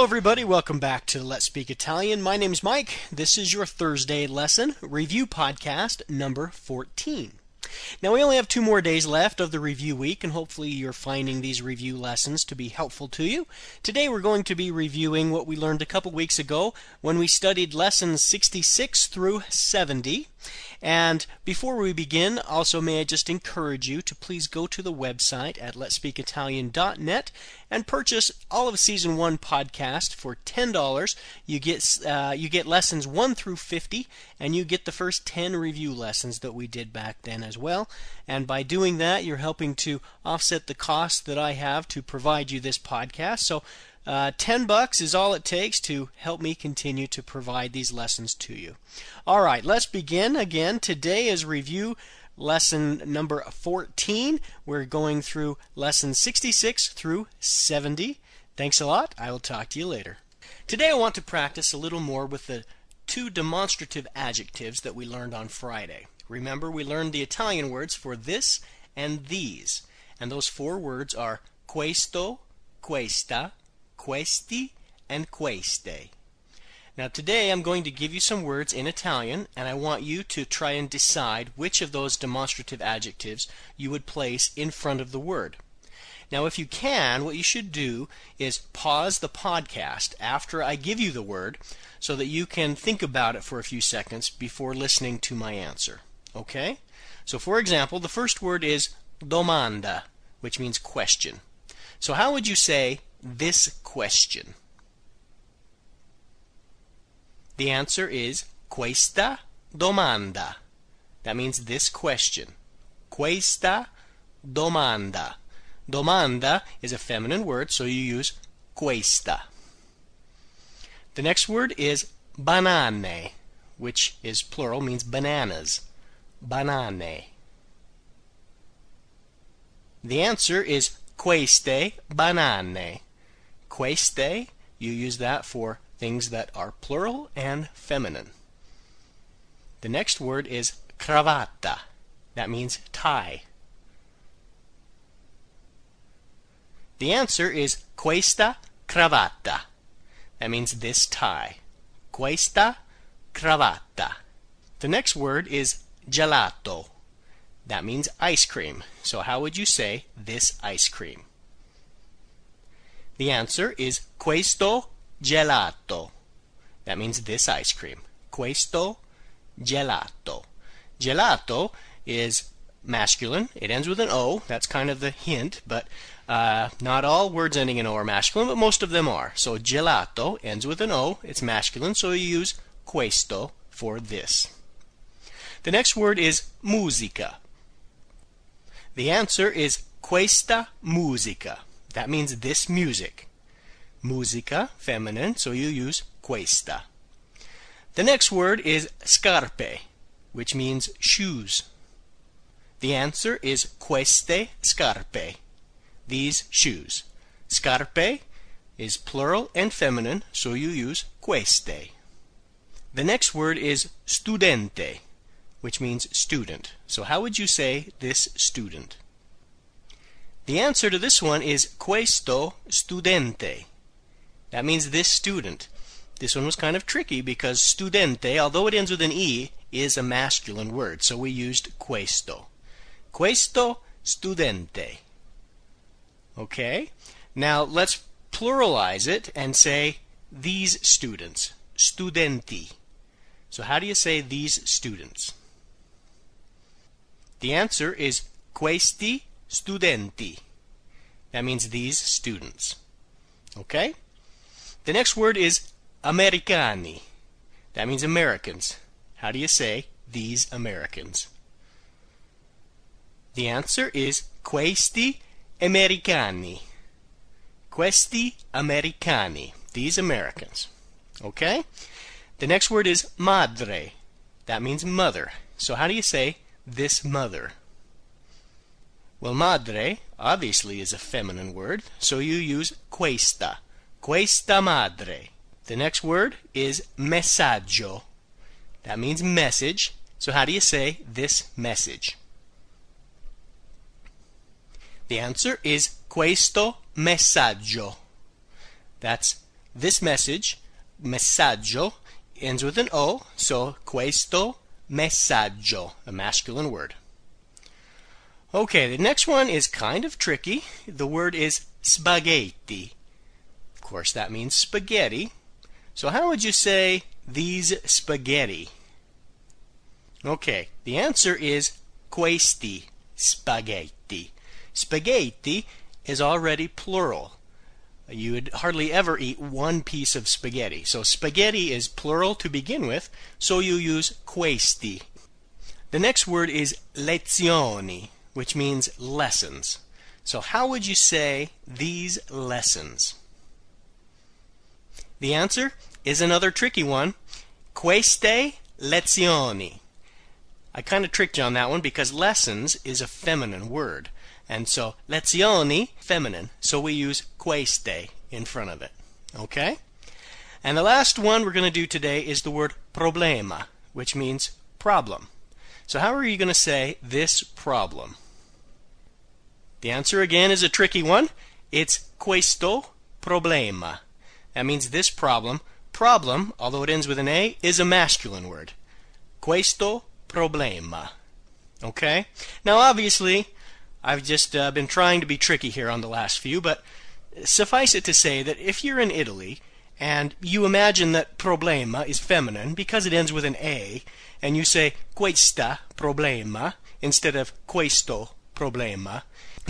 Hello, everybody. Welcome back to Let's Speak Italian. My name's Mike. This is your Thursday lesson review podcast number 14. Now, we only have two more days left of the review week, and hopefully, you're finding these review lessons to be helpful to you. Today, we're going to be reviewing what we learned a couple weeks ago when we studied lessons 66 through 70. And before we begin, also may I just encourage you to please go to the website at letspeakitalian.net and purchase all of season one podcast for ten dollars. You get uh, you get lessons one through fifty, and you get the first ten review lessons that we did back then as well. And by doing that, you're helping to offset the cost that I have to provide you this podcast. So uh, 10 bucks is all it takes to help me continue to provide these lessons to you. All right, let's begin again. Today is review lesson number 14. We're going through lesson 66 through 70. Thanks a lot. I will talk to you later. Today I want to practice a little more with the two demonstrative adjectives that we learned on Friday. Remember, we learned the Italian words for this and these. And those four words are questo, questa, questi, and queste. Now today I'm going to give you some words in Italian and I want you to try and decide which of those demonstrative adjectives you would place in front of the word. Now if you can, what you should do is pause the podcast after I give you the word so that you can think about it for a few seconds before listening to my answer. Okay? So for example, the first word is domanda, which means question. So how would you say this question? The answer is questa domanda. That means this question. Questa domanda. Domanda is a feminine word, so you use questa. The next word is banane, which is plural, means bananas. Banane. The answer is queste banane. Queste, you use that for things that are plural and feminine. The next word is cravatta. That means tie. The answer is questa cravatta. That means this tie. Questa cravatta. The next word is gelato. That means ice cream. So how would you say this ice cream? The answer is questo gelato. That means this ice cream. Questo gelato. Gelato is masculine. It ends with an O. That's kind of the hint, but uh, not all words ending in O are masculine, but most of them are. So gelato ends with an O. It's masculine, so you use questo for this. The next word is musica. The answer is questa musica. That means this music. Musica, feminine, so you use questa. The next word is scarpe, which means shoes. The answer is queste scarpe, these shoes. Scarpe is plural and feminine, so you use queste. The next word is studente, which means student. So how would you say this student? The answer to this one is questo studente. That means this student. This one was kind of tricky because studente, although it ends with an E, is a masculine word, so we used questo. Questo studente. Okay? Now let's pluralize it and say these students. Studenti. So how do you say these students? The answer is questi studenti. That means these students. Okay? The next word is americani. That means Americans. How do you say these Americans? The answer is questi americani. Questi americani. These Americans. Okay? The next word is madre. That means mother. So how do you say this mother? Well, madre obviously is a feminine word, so you use questa. Questa madre. The next word is messaggio. That means message. So how do you say this message? The answer is questo messaggio. That's this message, messaggio, ends with an O, so questo messaggio, a masculine word. Okay, the next one is kind of tricky. The word is spaghetti. Of course, that means spaghetti. So how would you say these spaghetti? Okay, the answer is questi spaghetti. Spaghetti is already plural. You would hardly ever eat one piece of spaghetti. So spaghetti is plural to begin with, so you use questi. The next word is lezioni, which means lessons. So how would you say these lessons? The answer is another tricky one. Queste lezioni. I kind of tricked you on that one because lessons is a feminine word. And so lezioni, feminine. So we use queste in front of it. Okay? And the last one we're going to do today is the word problema, which means problem. So how are you going to say this problem? The answer again is a tricky one. It's questo problema. That means this problem. Problem, although it ends with an A, is a masculine word. Questo problema. Okay? Now, obviously, I've just uh, been trying to be tricky here on the last few, but suffice it to say that if you're in Italy and you imagine that problema is feminine because it ends with an A, and you say questa problema instead of questo problema,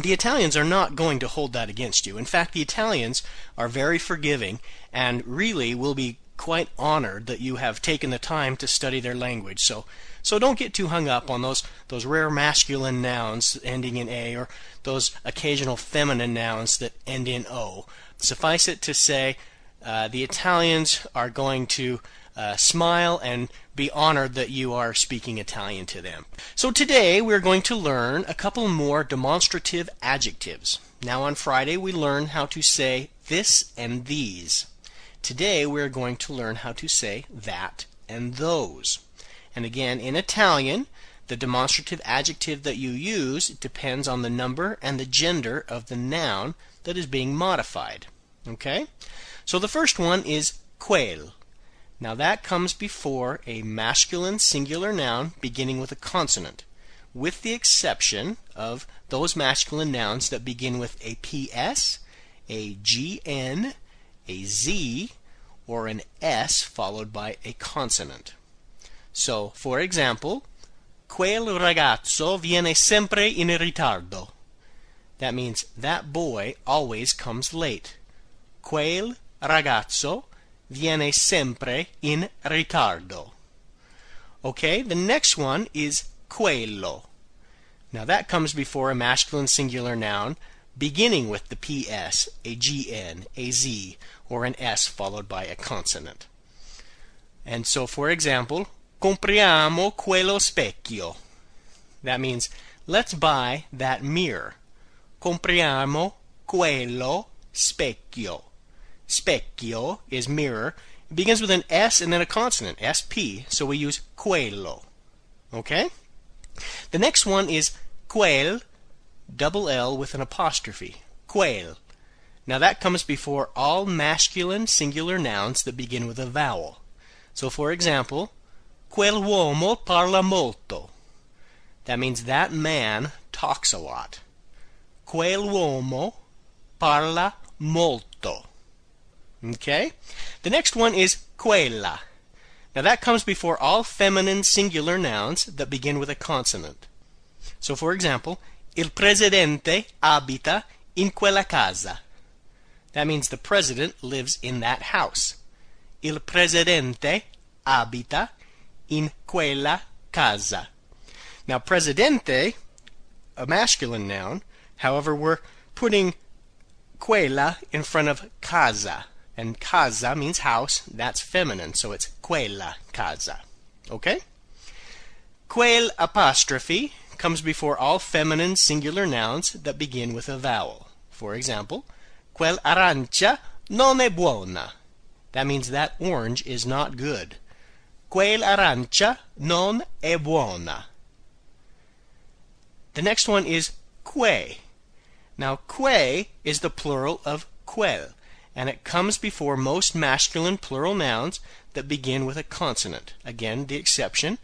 the Italians are not going to hold that against you. In fact, the Italians are very forgiving and really will be quite honored that you have taken the time to study their language. So so don't get too hung up on those those rare masculine nouns ending in a or those occasional feminine nouns that end in o. Suffice it to say, uh, the Italians are going to uh, smile and be honored that you are speaking Italian to them. So today we're going to learn a couple more demonstrative adjectives. Now on Friday we learned how to say this and these. Today we're going to learn how to say that and those. And again, in Italian, the demonstrative adjective that you use depends on the number and the gender of the noun that is being modified. Okay? So the first one is quel. Now that comes before a masculine singular noun beginning with a consonant, with the exception of those masculine nouns that begin with a ps, a gn, a z, or an s followed by a consonant. So, for example, quel ragazzo viene sempre in ritardo. That means that boy always comes late. Quel ragazzo viene sempre in ritardo. Okay, the next one is quello. Now that comes before a masculine singular noun beginning with the ps, a gn, a z, or an s followed by a consonant. And so, for example, compriamo quello specchio. That means let's buy that mirror. Compriamo quello specchio. Specchio is mirror. It begins with an S and then a consonant, SP, so we use quello. Okay? The next one is quel, double L with an apostrophe. Quel. Now that comes before all masculine singular nouns that begin with a vowel. So for example, Quell'uomo parla molto. That means that man talks a lot. Quell'uomo parla molto. Okay? The next one is quella. Now that comes before all feminine singular nouns that begin with a consonant. So for example, il presidente abita in quella casa. That means the president lives in that house. Il presidente abita in quella casa. Now, presidente, a masculine noun, however, we're putting quella in front of casa. And casa means house, that's feminine, so it's quella casa. Okay? Quel apostrophe comes before all feminine singular nouns that begin with a vowel. For example, quel arancia non è buona. That means that orange is not good. Quel arancia non è buona. The next one is quei. Now, quei is the plural of quel, and it comes before most masculine plural nouns that begin with a consonant. Again, the exception.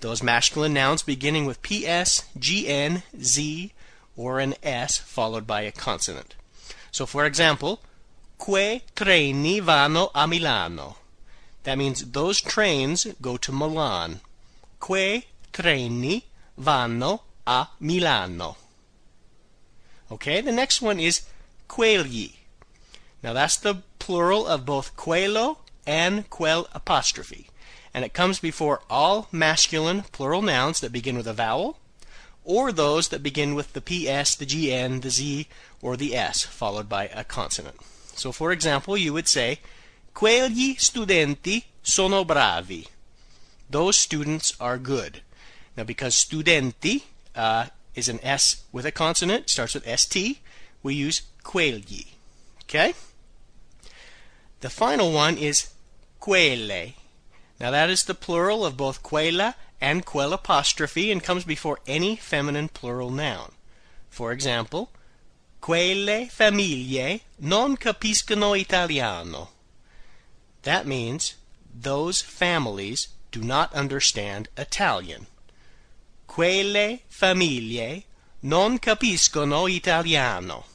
Those masculine nouns beginning with PS, GN, Z, or an S followed by a consonant. So, for example, Quei treni vanno a Milano. That means those trains go to Milan. Quei treni vanno a Milano. Okay, the next one is quegli. Now that's the plural of both quello and quel apostrophe. And it comes before all masculine plural nouns that begin with a vowel, or those that begin with the PS, the GN, the Z, or the S, followed by a consonant. So, for example, you would say, Quegli studenti sono bravi. Those students are good. Now, because studenti uh, is an S with a consonant, starts with ST, we use quegli. Okay? The final one is quelle. Now, that is the plural of both quella and quel apostrophe and comes before any feminine plural noun. For example, Quelle famiglie non capiscono italiano. That means those families do not understand Italian. Quelle famiglie non capiscono italiano.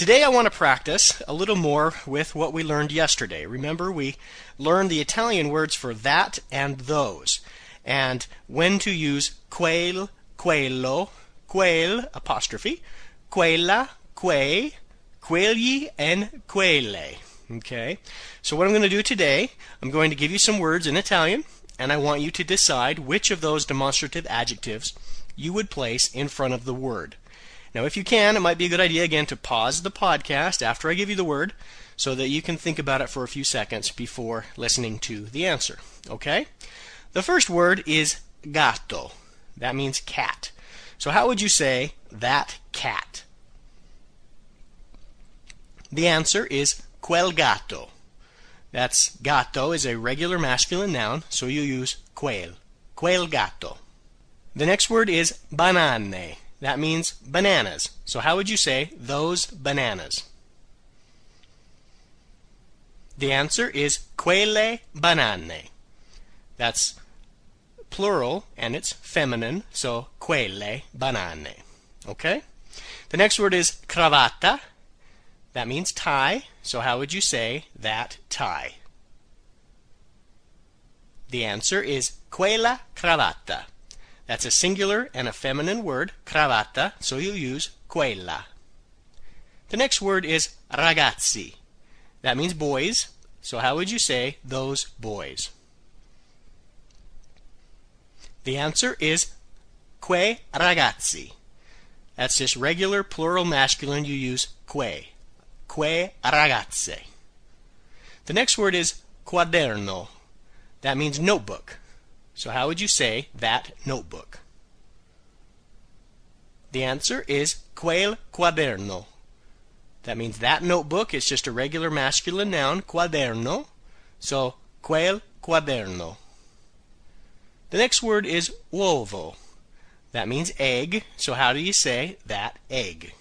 Today I want to practice a little more with what we learned yesterday. Remember, we learned the Italian words for that and those, and when to use quel, quello, quel apostrophe, quella, quei, quegli, and quelle. Okay? So what I'm going to do today, I'm going to give you some words in Italian, and I want you to decide which of those demonstrative adjectives you would place in front of the word. Now, if you can, it might be a good idea again to pause the podcast after I give you the word so that you can think about it for a few seconds before listening to the answer. Okay? The first word is gatto. That means cat. So, how would you say that cat? The answer is quel gatto. That's gatto is a regular masculine noun, so you use quel. Quel gatto. The next word is banane. That means bananas. So how would you say those bananas? The answer is quelle banane. That's plural and it's feminine, so quelle banane. Okay? The next word is cravatta. That means tie. So how would you say that tie? The answer is quella cravatta. That's a singular and a feminine word, cravatta, so you'll use quella. The next word is ragazzi. That means boys. So how would you say those boys? The answer is quei ragazzi. That's just regular plural masculine. You use quei. Quei ragazze. The next word is quaderno. That means notebook. So how would you say that notebook? The answer is quel quaderno. That means that notebook is just a regular masculine noun, quaderno. So quel quaderno. The next word is uovo. That means egg. So how do you say that egg?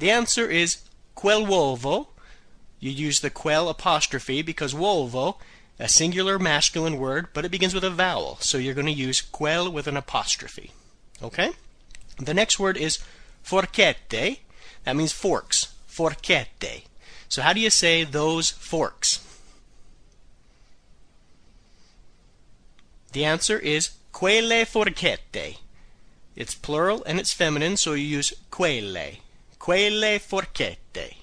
The answer is quel uovo. You use the quel apostrophe because uovo, a singular masculine word, but it begins with a vowel. So you're going to use quel with an apostrophe. Okay? The next word is forchette. That means forks. Forchette. So how do you say those forks? The answer is quelle forchette. It's plural and it's feminine, so you use quelle. Quelle forchette.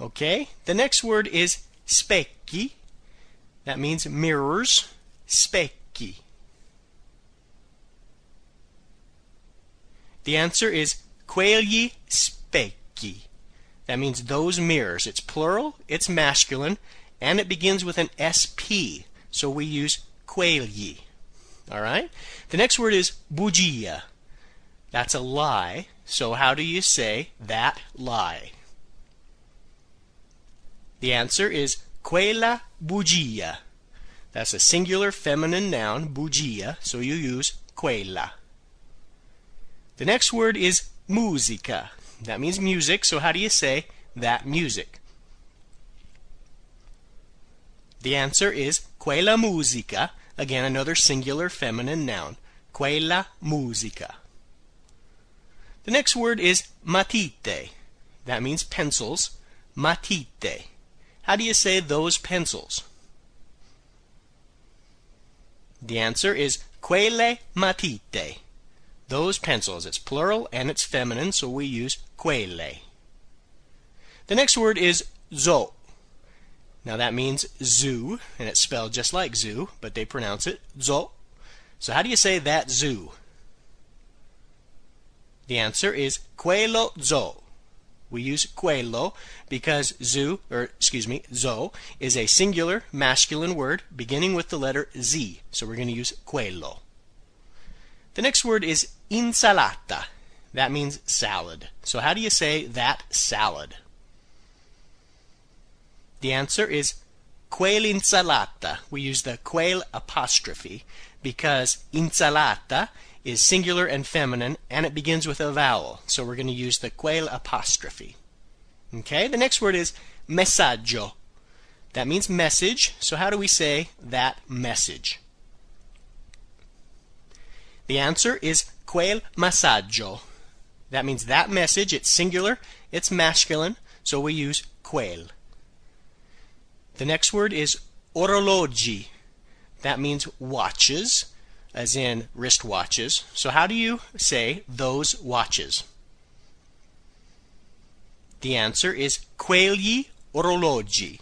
Okay? The next word is specchi. That means mirrors. Specchi. The answer is quegli specchi. That means those mirrors. It's plural, it's masculine, and it begins with an SP. So we use quegli. All right? The next word is bugia. That's a lie. So how do you say that lie? The answer is quella bugia. That's a singular feminine noun, bugia, so you use quella. The next word is musica. That means music, so how do you say that music? The answer is quella musica. Again, another singular feminine noun. Quella musica. The next word is matite. That means pencils. Matite. How do you say those pencils? The answer is quelle matite. Those pencils. It's plural and it's feminine, so we use quelle. The next word is zo. Now that means zoo, and it's spelled just like zoo, but they pronounce it zo. So how do you say that zoo? The answer is quello zo. We use quello because zoo, or excuse me, zo is a singular masculine word beginning with the letter Z. So we're going to use quello. The next word is insalata. That means salad. So how do you say that salad? The answer is quell'insalata. We use the quel apostrophe because insalata is singular and feminine and it begins with a vowel. So we're going to use the quel apostrophe. Okay, the next word is messaggio. That means message. So how do we say that message? The answer is quel messaggio. That means that message. It's singular, it's masculine, so we use quel. The next word is orologi. That means watches, as in wrist watches. So how do you say those watches? The answer is quegli orologi.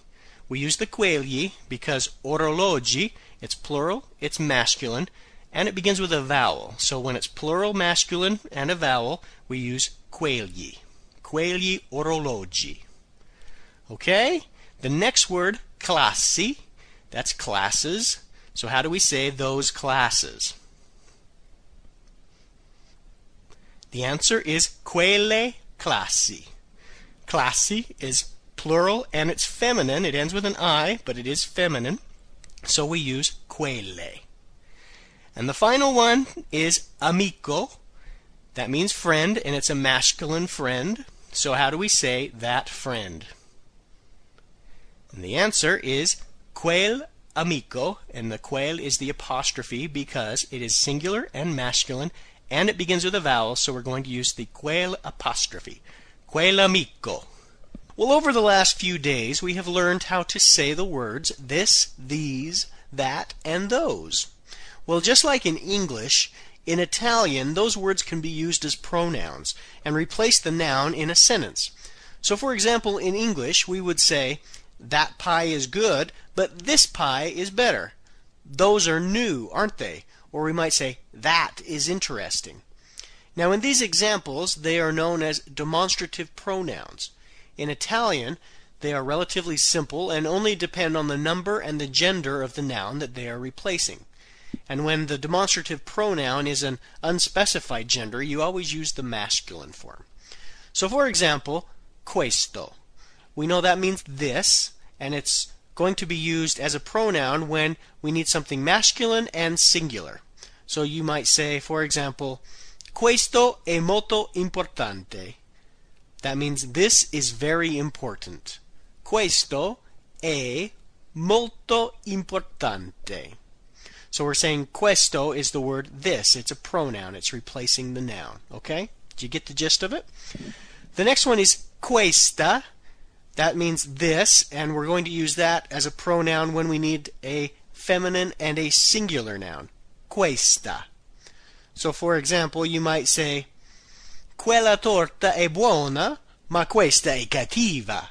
We use the quegli because orologi, it's plural, it's masculine, and it begins with a vowel. So when it's plural masculine and a vowel, we use quegli. Quegli orologi. Okay? The next word, classi, that's classes. So how do we say those classes? The answer is quelle classi. Classi is plural and it's feminine. It ends with an I, but it is feminine. So we use quelle. And the final one is amico. That means friend, and it's a masculine friend. So how do we say that friend? And the answer is quel amico, and the quel is the apostrophe because it is singular and masculine, and it begins with a vowel, so we're going to use the quel apostrophe. Quel amico. Well, over the last few days, we have learned how to say the words this, these, that, and those. Well, just like in English, in Italian, those words can be used as pronouns and replace the noun in a sentence. So, for example, in English, we would say, that pie is good, but this pie is better. Those are new, aren't they? Or we might say, that is interesting. Now, in these examples, they are known as demonstrative pronouns. In Italian, they are relatively simple and only depend on the number and the gender of the noun that they are replacing. And when the demonstrative pronoun is an unspecified gender, you always use the masculine form. So, for example, questo. We know that means this, and it's going to be used as a pronoun when we need something masculine and singular. So you might say, for example, questo è molto importante. That means this is very important. Questo è molto importante. So we're saying questo is the word this. It's a pronoun. It's replacing the noun. Okay? Do you get the gist of it? The next one is questa. That means this, and we're going to use that as a pronoun when we need a feminine and a singular noun. Questa. So, for example, you might say, Quella torta è buona, ma questa è cattiva.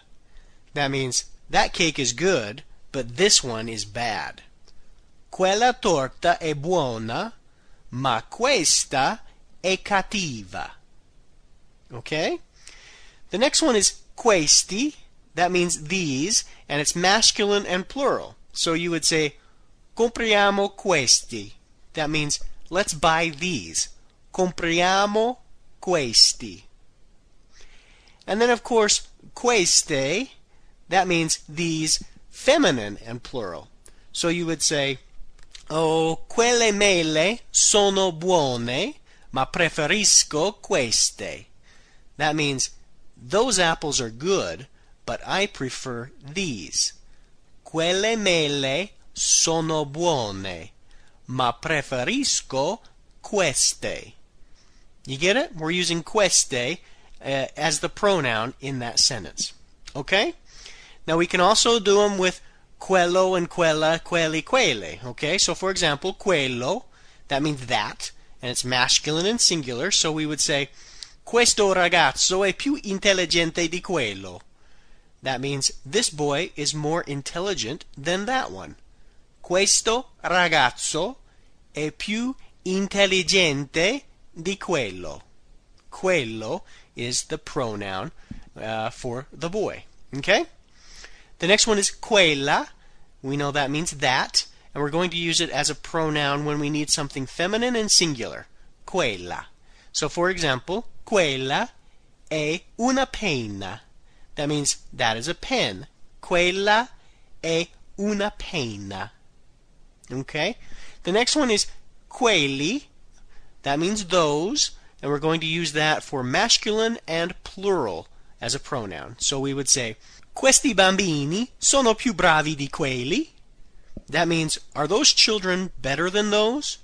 That means, that cake is good, but this one is bad. Quella torta è buona, ma questa è cattiva. Okay? The next one is questi, that means these, and it's masculine and plural. So you would say, compriamo questi. That means, let's buy these. Compriamo questi. And then, of course, queste, that means these, feminine and plural. So you would say, Oh, quelle mele sono buone, ma preferisco queste. That means those apples are good, but I prefer these. Quelle mele sono buone, ma preferisco queste. You get it? We're using queste uh, as the pronoun in that sentence. Okay? Now we can also do them with quello and quella, quelli, quelle. Okay? So for example, quello, that means that, and it's masculine and singular, so we would say Questo ragazzo è più intelligente di quello. That means this boy is more intelligent than that one. Questo ragazzo è più intelligente di quello. Quello is the pronoun uh, for the boy. Okay? The next one is quella. We know that means that, and we're going to use it as a pronoun when we need something feminine and singular. Quella. So, for example, quella è una penna. That means that is a pen. Quella è una penna. Okay? The next one is quelli. That means those, and we're going to use that for masculine and plural as a pronoun. So we would say, Questi bambini sono più bravi di quelli. That means, are those children better than those?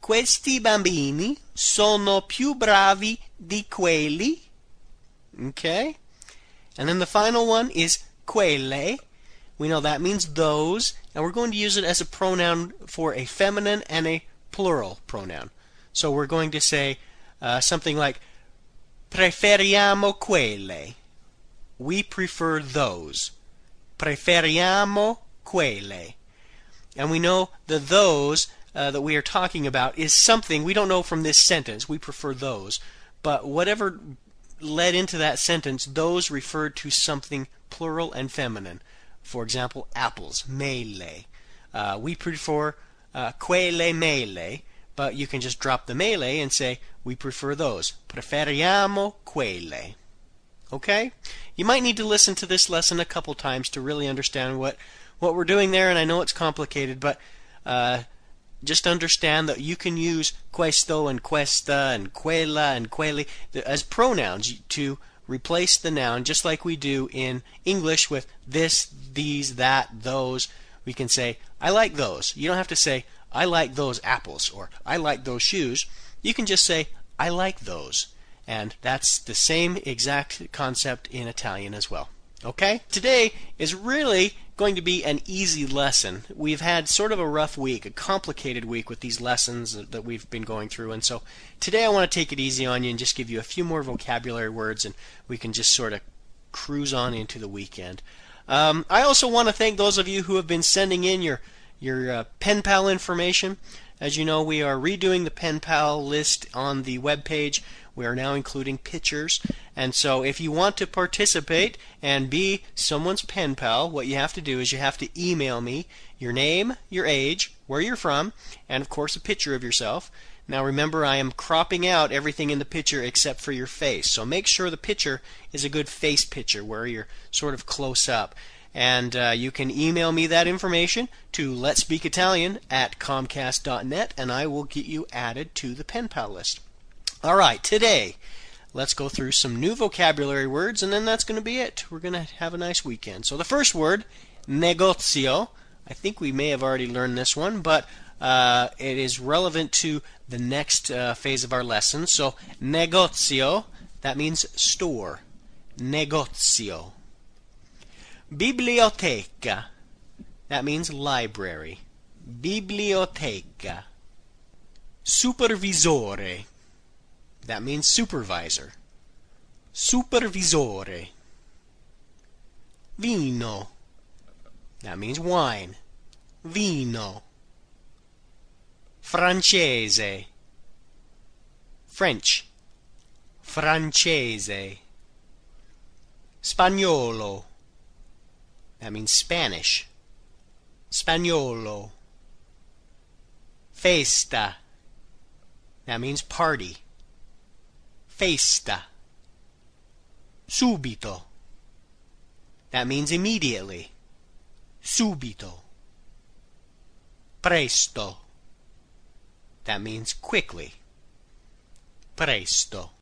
Questi bambini sono più bravi di quelli. Okay? And then the final one is quelle. We know that means those, and we're going to use it as a pronoun for a feminine and a plural pronoun. So we're going to say uh, something like preferiamo quelle. We prefer those. Preferiamo quelle. And we know the those uh, that we are talking about is something we don't know from this sentence. We prefer those. But whatever led into that sentence, those referred to something plural and feminine. For example, apples, mele. Uh, we prefer uh, quelle mele, but you can just drop the mele and say, we prefer those. Preferiamo quelle. Okay? You might need to listen to this lesson a couple times to really understand what, what we're doing there, and I know it's complicated, but uh, just understand that you can use questo and questa and quella and quelli as pronouns to replace the noun just like we do in English with this, these, that, those. We can say, I like those. You don't have to say, I like those apples or I like those shoes. You can just say, I like those. And that's the same exact concept in Italian as well. Okay? Today is really going to be an easy lesson. We've had sort of a rough week, a complicated week with these lessons that we've been going through. And so today I want to take it easy on you and just give you a few more vocabulary words and we can just sort of cruise on into the weekend. Um, I also want to thank those of you who have been sending in your your uh, pen pal information. As you know, we are redoing the pen pal list on the web page. We are now including pictures. And so if you want to participate and be someone's pen pal, what you have to do is you have to email me your name, your age, where you're from, and of course a picture of yourself. Now remember, I am cropping out everything in the picture except for your face. So make sure the picture is a good face picture where you're sort of close up. And uh, you can email me that information to let's speak Italian at comcast.net, and I will get you added to the pen pal list. All right, today, let's go through some new vocabulary words, and then that's going to be it. We're going to have a nice weekend. So the first word, negozio. I think we may have already learned this one, but uh, it is relevant to the next uh, phase of our lesson. So negozio, that means store. Negozio. Biblioteca, that means library. Biblioteca. Supervisore that means supervisor. Supervisore. Vino. That means wine. Vino. Francese. French. Francese. Spagnolo. That means Spanish. Spagnolo. Festa. That means party festa. Subito. That means immediately. Subito. Presto. That means quickly. Presto.